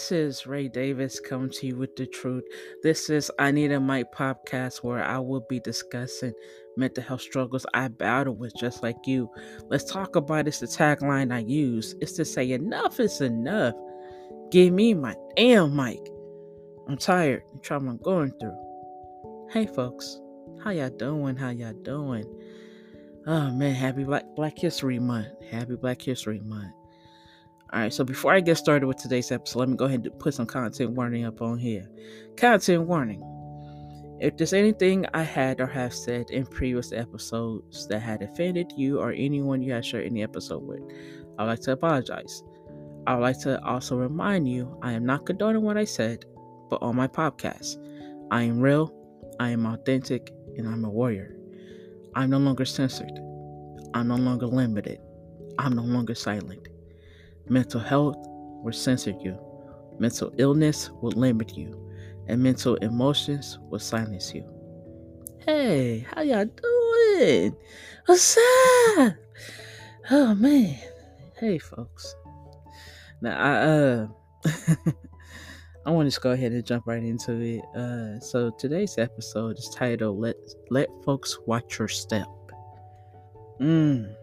This is Ray Davis coming to you with the truth. This is I Need a Mic podcast where I will be discussing mental health struggles I battle with just like you. Let's talk about this. the tagline I use. is to say enough is enough. Give me my damn mic. I'm tired. The trauma I'm going through. Hey folks, how y'all doing? How y'all doing? Oh man, happy Black Black History Month. Happy Black History Month. All right, so before I get started with today's episode, let me go ahead and put some content warning up on here. Content warning. If there's anything I had or have said in previous episodes that had offended you or anyone you had shared any episode with, I would like to apologize. I would like to also remind you I am not condoning what I said, but on my podcast, I am real, I am authentic, and I'm a warrior. I'm no longer censored. I'm no longer limited. I'm no longer silent. Mental health will censor you. Mental illness will limit you. And mental emotions will silence you. Hey, how y'all doing? What's up? Oh man. Hey folks. Now I uh I want to just go ahead and jump right into it. Uh so today's episode is titled Let Let Folks Watch Your Step. Mm.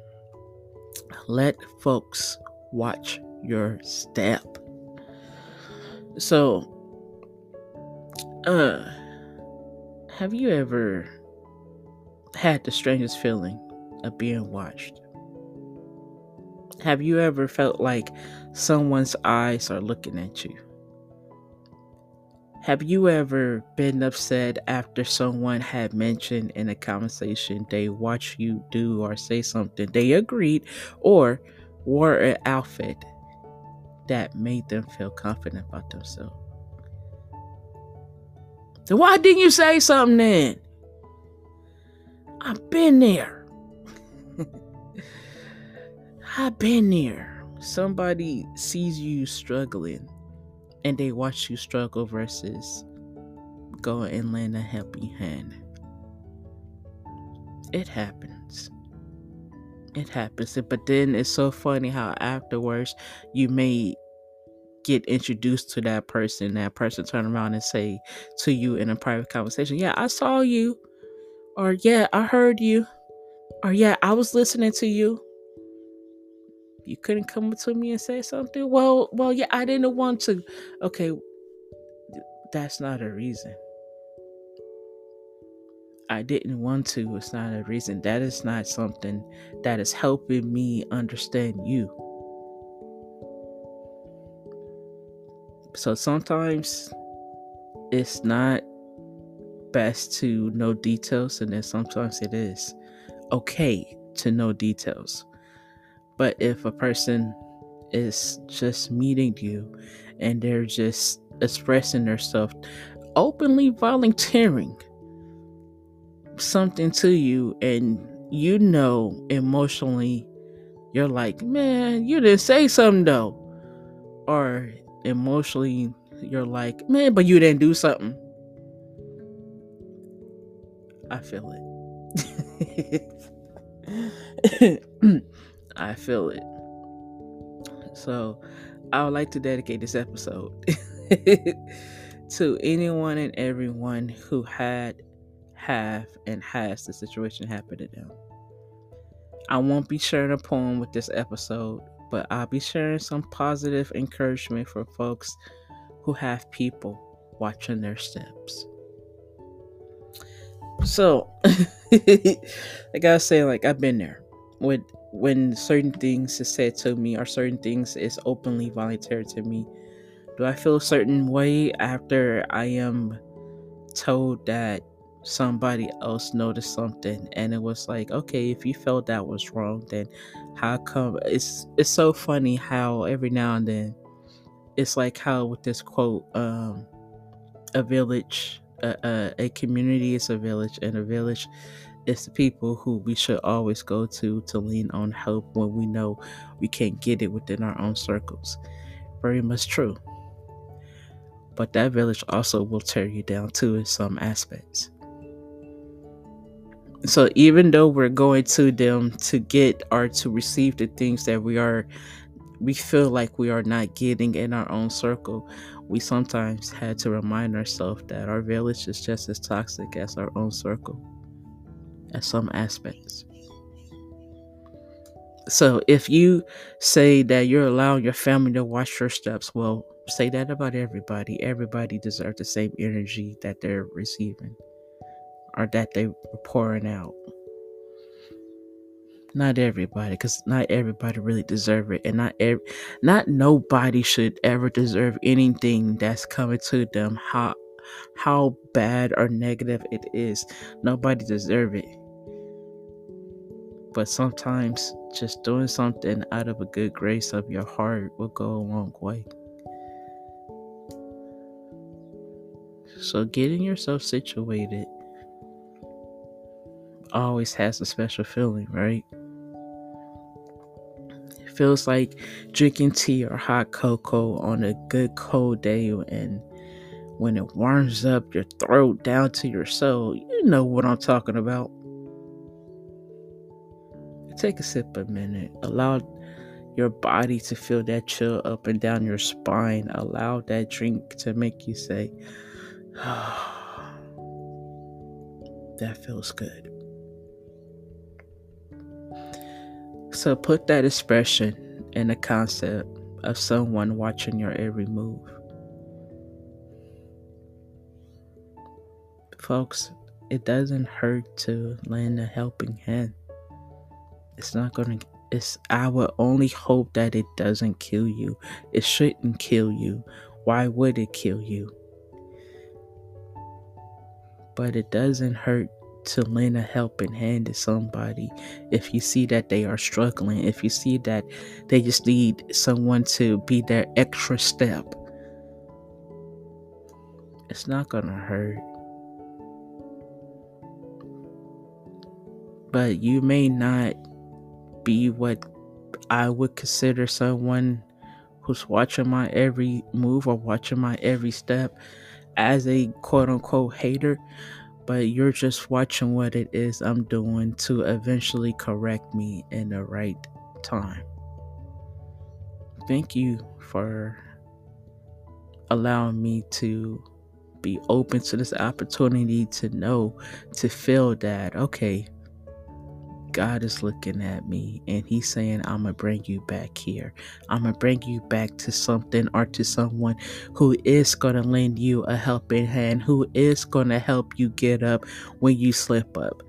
Let folks watch your step. So, uh, have you ever had the strangest feeling of being watched? Have you ever felt like someone's eyes are looking at you? Have you ever been upset after someone had mentioned in a conversation they watch you do or say something they agreed or wore an outfit that made them feel confident about themselves. Then why didn't you say something then? I've been there. I've been there. Somebody sees you struggling and they watch you struggle versus go and lend a helping hand. It happens it happens. But then it's so funny how afterwards you may get introduced to that person. That person turn around and say to you in a private conversation, "Yeah, I saw you," or "Yeah, I heard you," or "Yeah, I was listening to you." You couldn't come to me and say something. Well, well, yeah, I didn't want to. Okay, that's not a reason. I didn't want to is not a reason. That is not something that is helping me understand you. So sometimes it's not best to know details, and then sometimes it is okay to know details. But if a person is just meeting you and they're just expressing themselves, openly volunteering something to you and you know emotionally you're like, man, you didn't say something though. Or emotionally you're like, man, but you didn't do something. I feel it. I feel it. So I would like to dedicate this episode to anyone and everyone who had have and has the situation happen to them. I won't be sharing a poem with this episode, but I'll be sharing some positive encouragement for folks who have people watching their steps. So, like I was saying, like I've been there with when certain things is said to me or certain things is openly voluntary to me. Do I feel a certain way after I am told that somebody else noticed something and it was like okay if you felt that was wrong then how come it's it's so funny how every now and then it's like how with this quote um a village a, a community is a village and a village is the people who we should always go to to lean on help when we know we can't get it within our own circles. Very much true. But that village also will tear you down too in some aspects so even though we're going to them to get or to receive the things that we are we feel like we are not getting in our own circle, we sometimes had to remind ourselves that our village is just as toxic as our own circle at some aspects. So if you say that you're allowing your family to watch your steps, well, say that about everybody. Everybody deserves the same energy that they're receiving or that they were pouring out. Not everybody because not everybody really deserve it and not every not nobody should ever deserve anything that's coming to them how how bad or negative it is. Nobody deserve it. But sometimes just doing something out of a good grace of your heart will go a long way. So getting yourself situated always has a special feeling, right? It feels like drinking tea or hot cocoa on a good cold day and when it warms up your throat down to your soul. You know what I'm talking about. Take a sip a minute. Allow your body to feel that chill up and down your spine. Allow that drink to make you say, oh, that feels good. So put that expression in the concept of someone watching your every move. Folks, it doesn't hurt to lend a helping hand. It's not going to it's I only hope that it doesn't kill you. It shouldn't kill you. Why would it kill you? But it doesn't hurt to lend a helping hand to somebody if you see that they are struggling, if you see that they just need someone to be their extra step. It's not gonna hurt. But you may not be what I would consider someone who's watching my every move or watching my every step as a quote unquote hater but you're just watching what it is I'm doing to eventually correct me in the right time. Thank you for allowing me to be open to this opportunity to know, to feel that, okay, God is looking at me and He's saying, I'm going to bring you back here. I'm going to bring you back to something or to someone who is going to lend you a helping hand, who is going to help you get up when you slip up.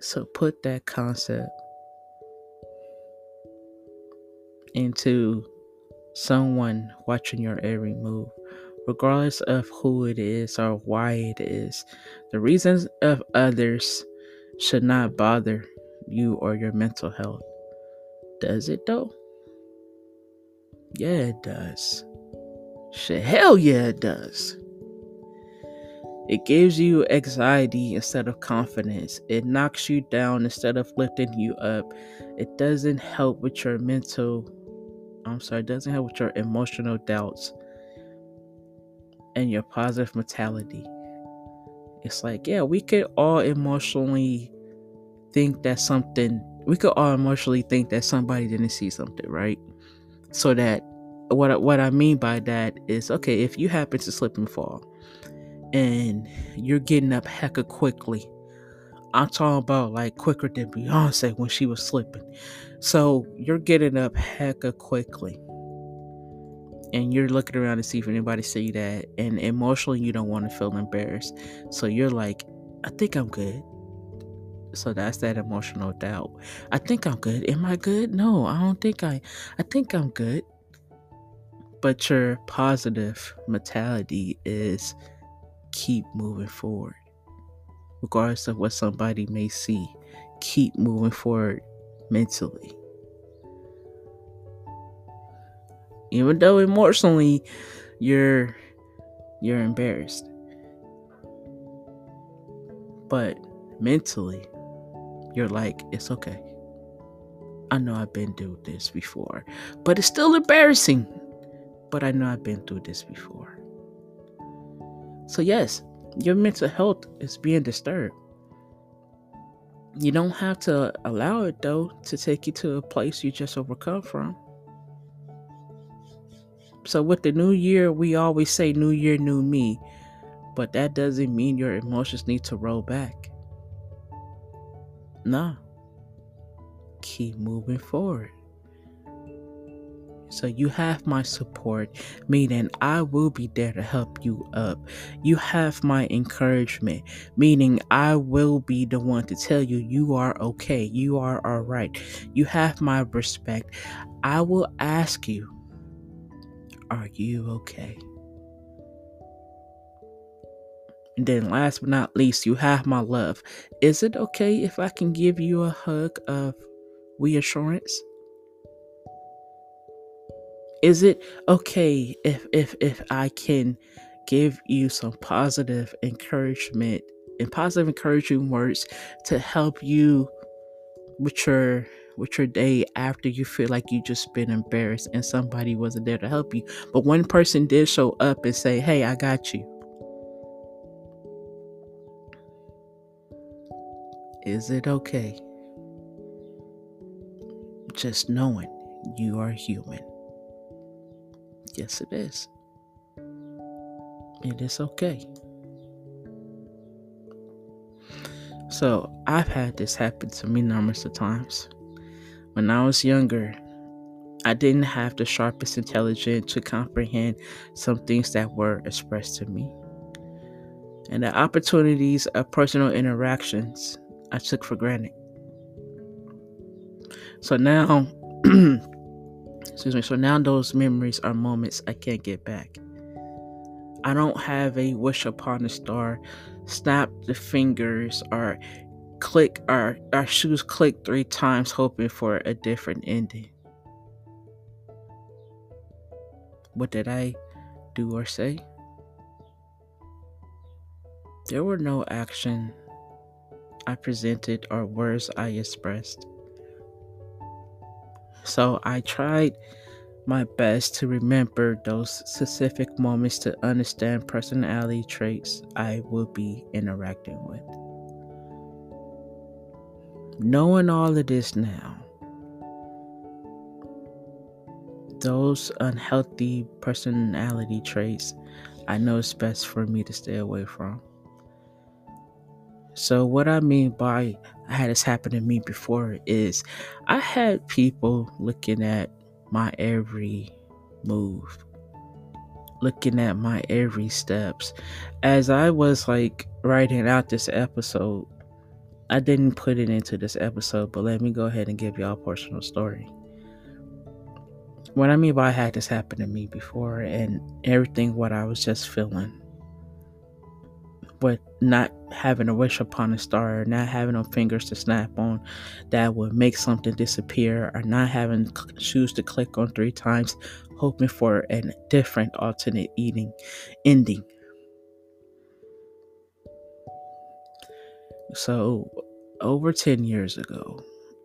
So put that concept into someone watching your every move regardless of who it is or why it is. The reasons of others should not bother you or your mental health. Does it though? Yeah, it does. Shit, hell yeah, it does. It gives you anxiety instead of confidence. It knocks you down instead of lifting you up. It doesn't help with your mental, I'm sorry, it doesn't help with your emotional doubts and your positive mentality. It's like, yeah, we could all emotionally think that something, we could all emotionally think that somebody didn't see something, right? So that what what I mean by that is okay, if you happen to slip and fall and you're getting up hecka quickly. I'm talking about like quicker than Beyonce when she was slipping. So you're getting up hecka quickly and you're looking around to see if anybody see that and emotionally you don't want to feel embarrassed. So you're like i think i'm good. So that's that emotional doubt. I think i'm good. Am i good? No i don't think i i think i'm good. But your positive mentality is keep moving forward. Regardless of what somebody may see keep moving forward mentally even though emotionally you're you're embarrassed. But mentally you're like it's okay. I know i've been through this before. But it's still embarrassing. But i know i've been through this before. So yes your mental health is being disturbed. You don't have to allow it though to take you to a place you just overcome from. So with the new year, we always say new year, new me, but that doesn't mean your emotions need to roll back. Nah. Keep moving forward. So you have my support, meaning I will be there to help you up. You have my encouragement, meaning I will be the one to tell you you are okay, you are all right. You have my respect. I will ask you, are you okay? And then, last but not least, you have my love. Is it okay if I can give you a hug of reassurance? Is it okay if if if I can give you some positive encouragement and positive encouraging words to help you with your with your day after you feel like you just been embarrassed and somebody wasn't there to help you but one person did show up and say hey i got you is it okay just knowing you are human Yes, it is. It is okay. So, I've had this happen to me numerous of times. When I was younger, I didn't have the sharpest intelligence to comprehend some things that were expressed to me. And the opportunities of personal interactions I took for granted. So now Excuse me. So now those memories are moments I can't get back. I don't have a wish upon a star, snap the fingers, or click our, our shoes click three times hoping for a different ending. What did I do or say? There were no action I presented or words I expressed. So I tried my best to remember those specific moments to understand personality traits I will be interacting with. Knowing all of this now, those unhealthy personality traits, I know it's best for me to stay away from. So, what I mean by I had this happen to me before is I had people looking at my every move, looking at my every steps. As I was like writing out this episode, I didn't put it into this episode, but let me go ahead and give y'all a personal story. What I mean by I had this happen to me before and everything what I was just feeling but not having a wish upon a star, not having no fingers to snap on that would make something disappear, or not having shoes to click on three times, hoping for a different alternate eating ending. So, over 10 years ago,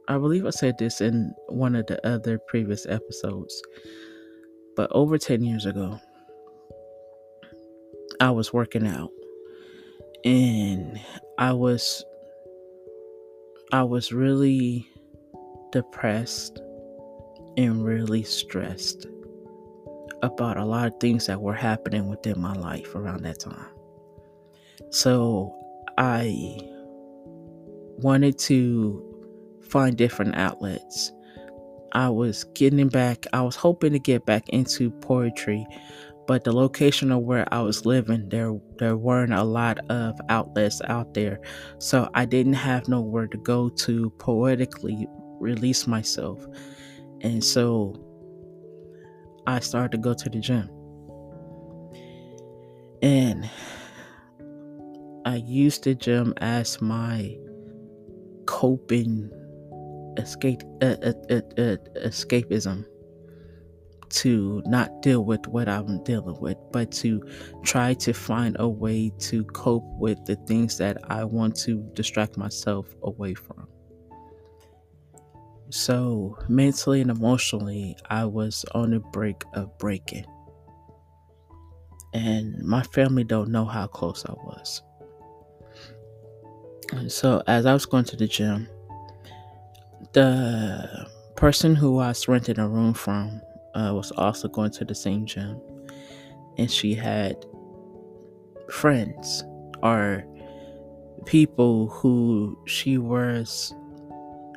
I believe I said this in one of the other previous episodes, but over 10 years ago, I was working out and I was I was really depressed and really stressed about a lot of things that were happening within my life around that time. So I wanted to find different outlets. I was getting back, I was hoping to get back into poetry but the location of where I was living, there there weren't a lot of outlets out there, so I didn't have nowhere to go to poetically release myself, and so I started to go to the gym, and I used the gym as my coping escape uh, uh, uh, uh escapism to not deal with what I'm dealing with, but to try to find a way to cope with the things that I want to distract myself away from. So, mentally and emotionally, I was on the brink of breaking. And my family don't know how close I was. So as I was going to the gym, the person who I was renting a room from uh, was also going to the same gym, and she had friends or people who she was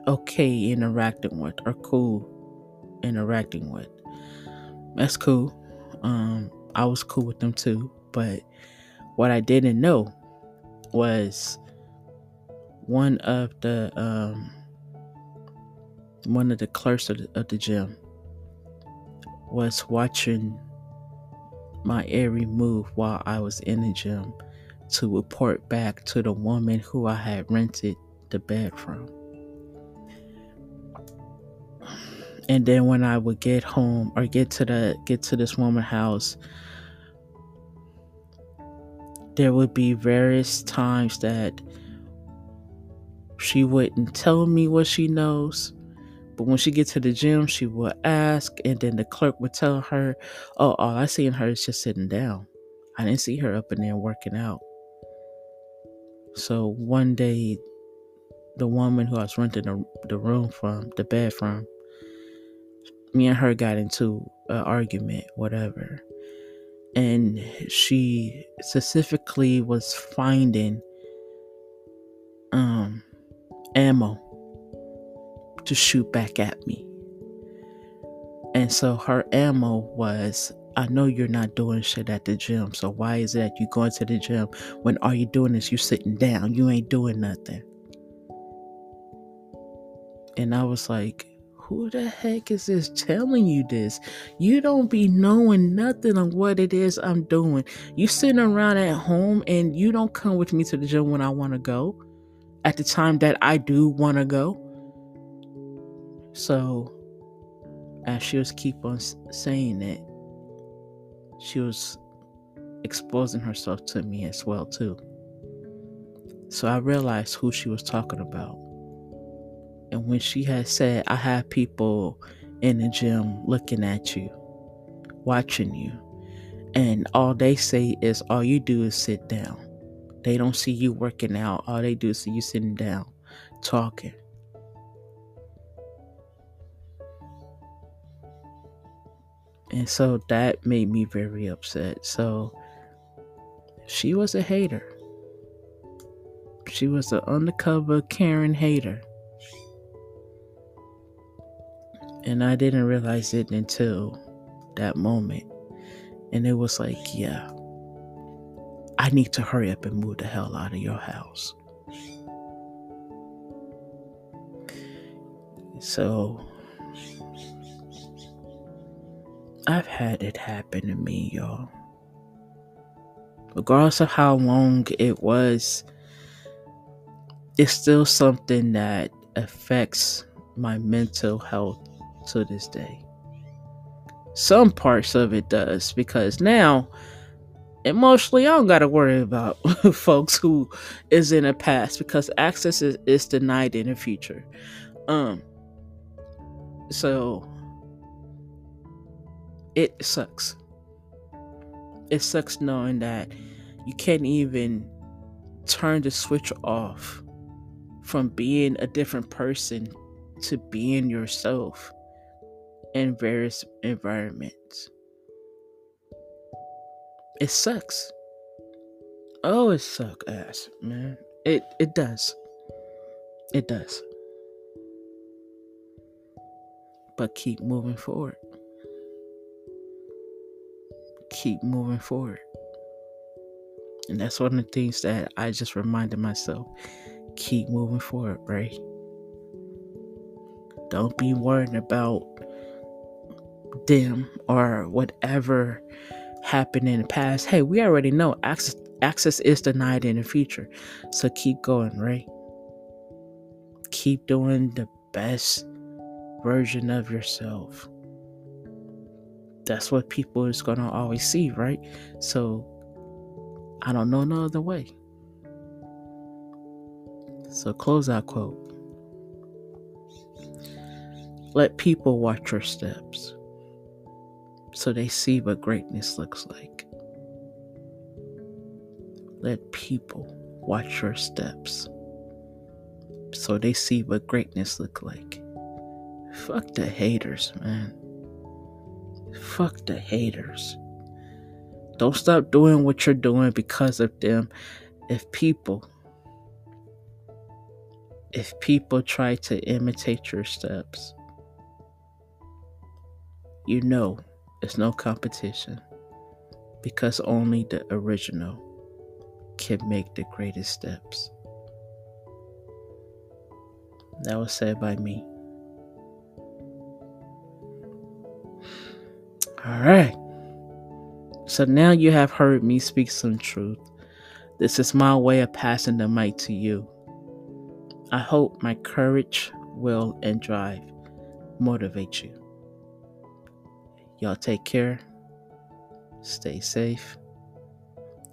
okay interacting with or cool interacting with. That's cool. Um, I was cool with them too, but what I didn't know was one of the um, one of the clerks of the, of the gym was watching my every move while I was in the gym to report back to the woman who I had rented the bed from. And then when I would get home or get to the get to this woman's house, there would be various times that she wouldn't tell me what she knows but when she gets to the gym, she will ask, and then the clerk would tell her, "Oh, all I seen her is just sitting down. I didn't see her up in there working out." So one day, the woman who I was renting the, the room from, the bed from, me and her got into an argument, whatever, and she specifically was finding um ammo to shoot back at me. And so her ammo was, I know you're not doing shit at the gym. So why is it that you going to the gym when all you're doing is you sitting down? You ain't doing nothing. And I was like, who the heck is this telling you this? You don't be knowing nothing on what it is I'm doing. You sitting around at home and you don't come with me to the gym when I want to go at the time that I do want to go. So, as she was keep on saying it, she was exposing herself to me as well too. So I realized who she was talking about. And when she had said, I have people in the gym looking at you, watching you, and all they say is all you do is sit down. They don't see you working out. All they do is see you sitting down, talking. And so that made me very upset. So she was a hater. She was an undercover Karen hater. And I didn't realize it until that moment. And it was like, yeah, I need to hurry up and move the hell out of your house. So I've had it happen to me, y'all. Regardless of how long it was, it's still something that affects my mental health to this day. Some parts of it does because now emotionally I don't gotta worry about folks who is in the past because access is, is denied in the future. Um so it sucks. It sucks knowing that you can't even turn the switch off from being a different person to being yourself in various environments. It sucks. Oh, it suck ass, man. It it does. It does. But keep moving forward keep moving forward. And that's one of the things that I just reminded myself keep moving forward, right? Don't be worried about them or whatever happened in the past. Hey, we already know access access is denied in the future. So keep going, right? Keep doing the best version of yourself that's what people is gonna always see, right? So I don't know no other way. So close out quote. Let people watch your steps so they see what greatness looks like. Let people watch your steps so they see what greatness look like. Fuck the haters, man. Fuck the haters. Don't stop doing what you're doing because of them. If people if people try to imitate your steps, you know it's no competition because only the original can make the greatest steps. That was said by me. All right. So now you have heard me speak some truth. This is my way of passing the mic to you. I hope my courage, will, and drive motivate you. Y'all take care, stay safe,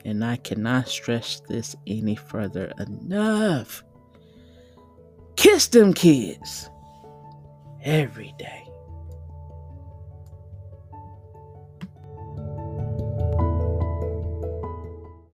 and I cannot stress this any further enough. Kiss them kids every day.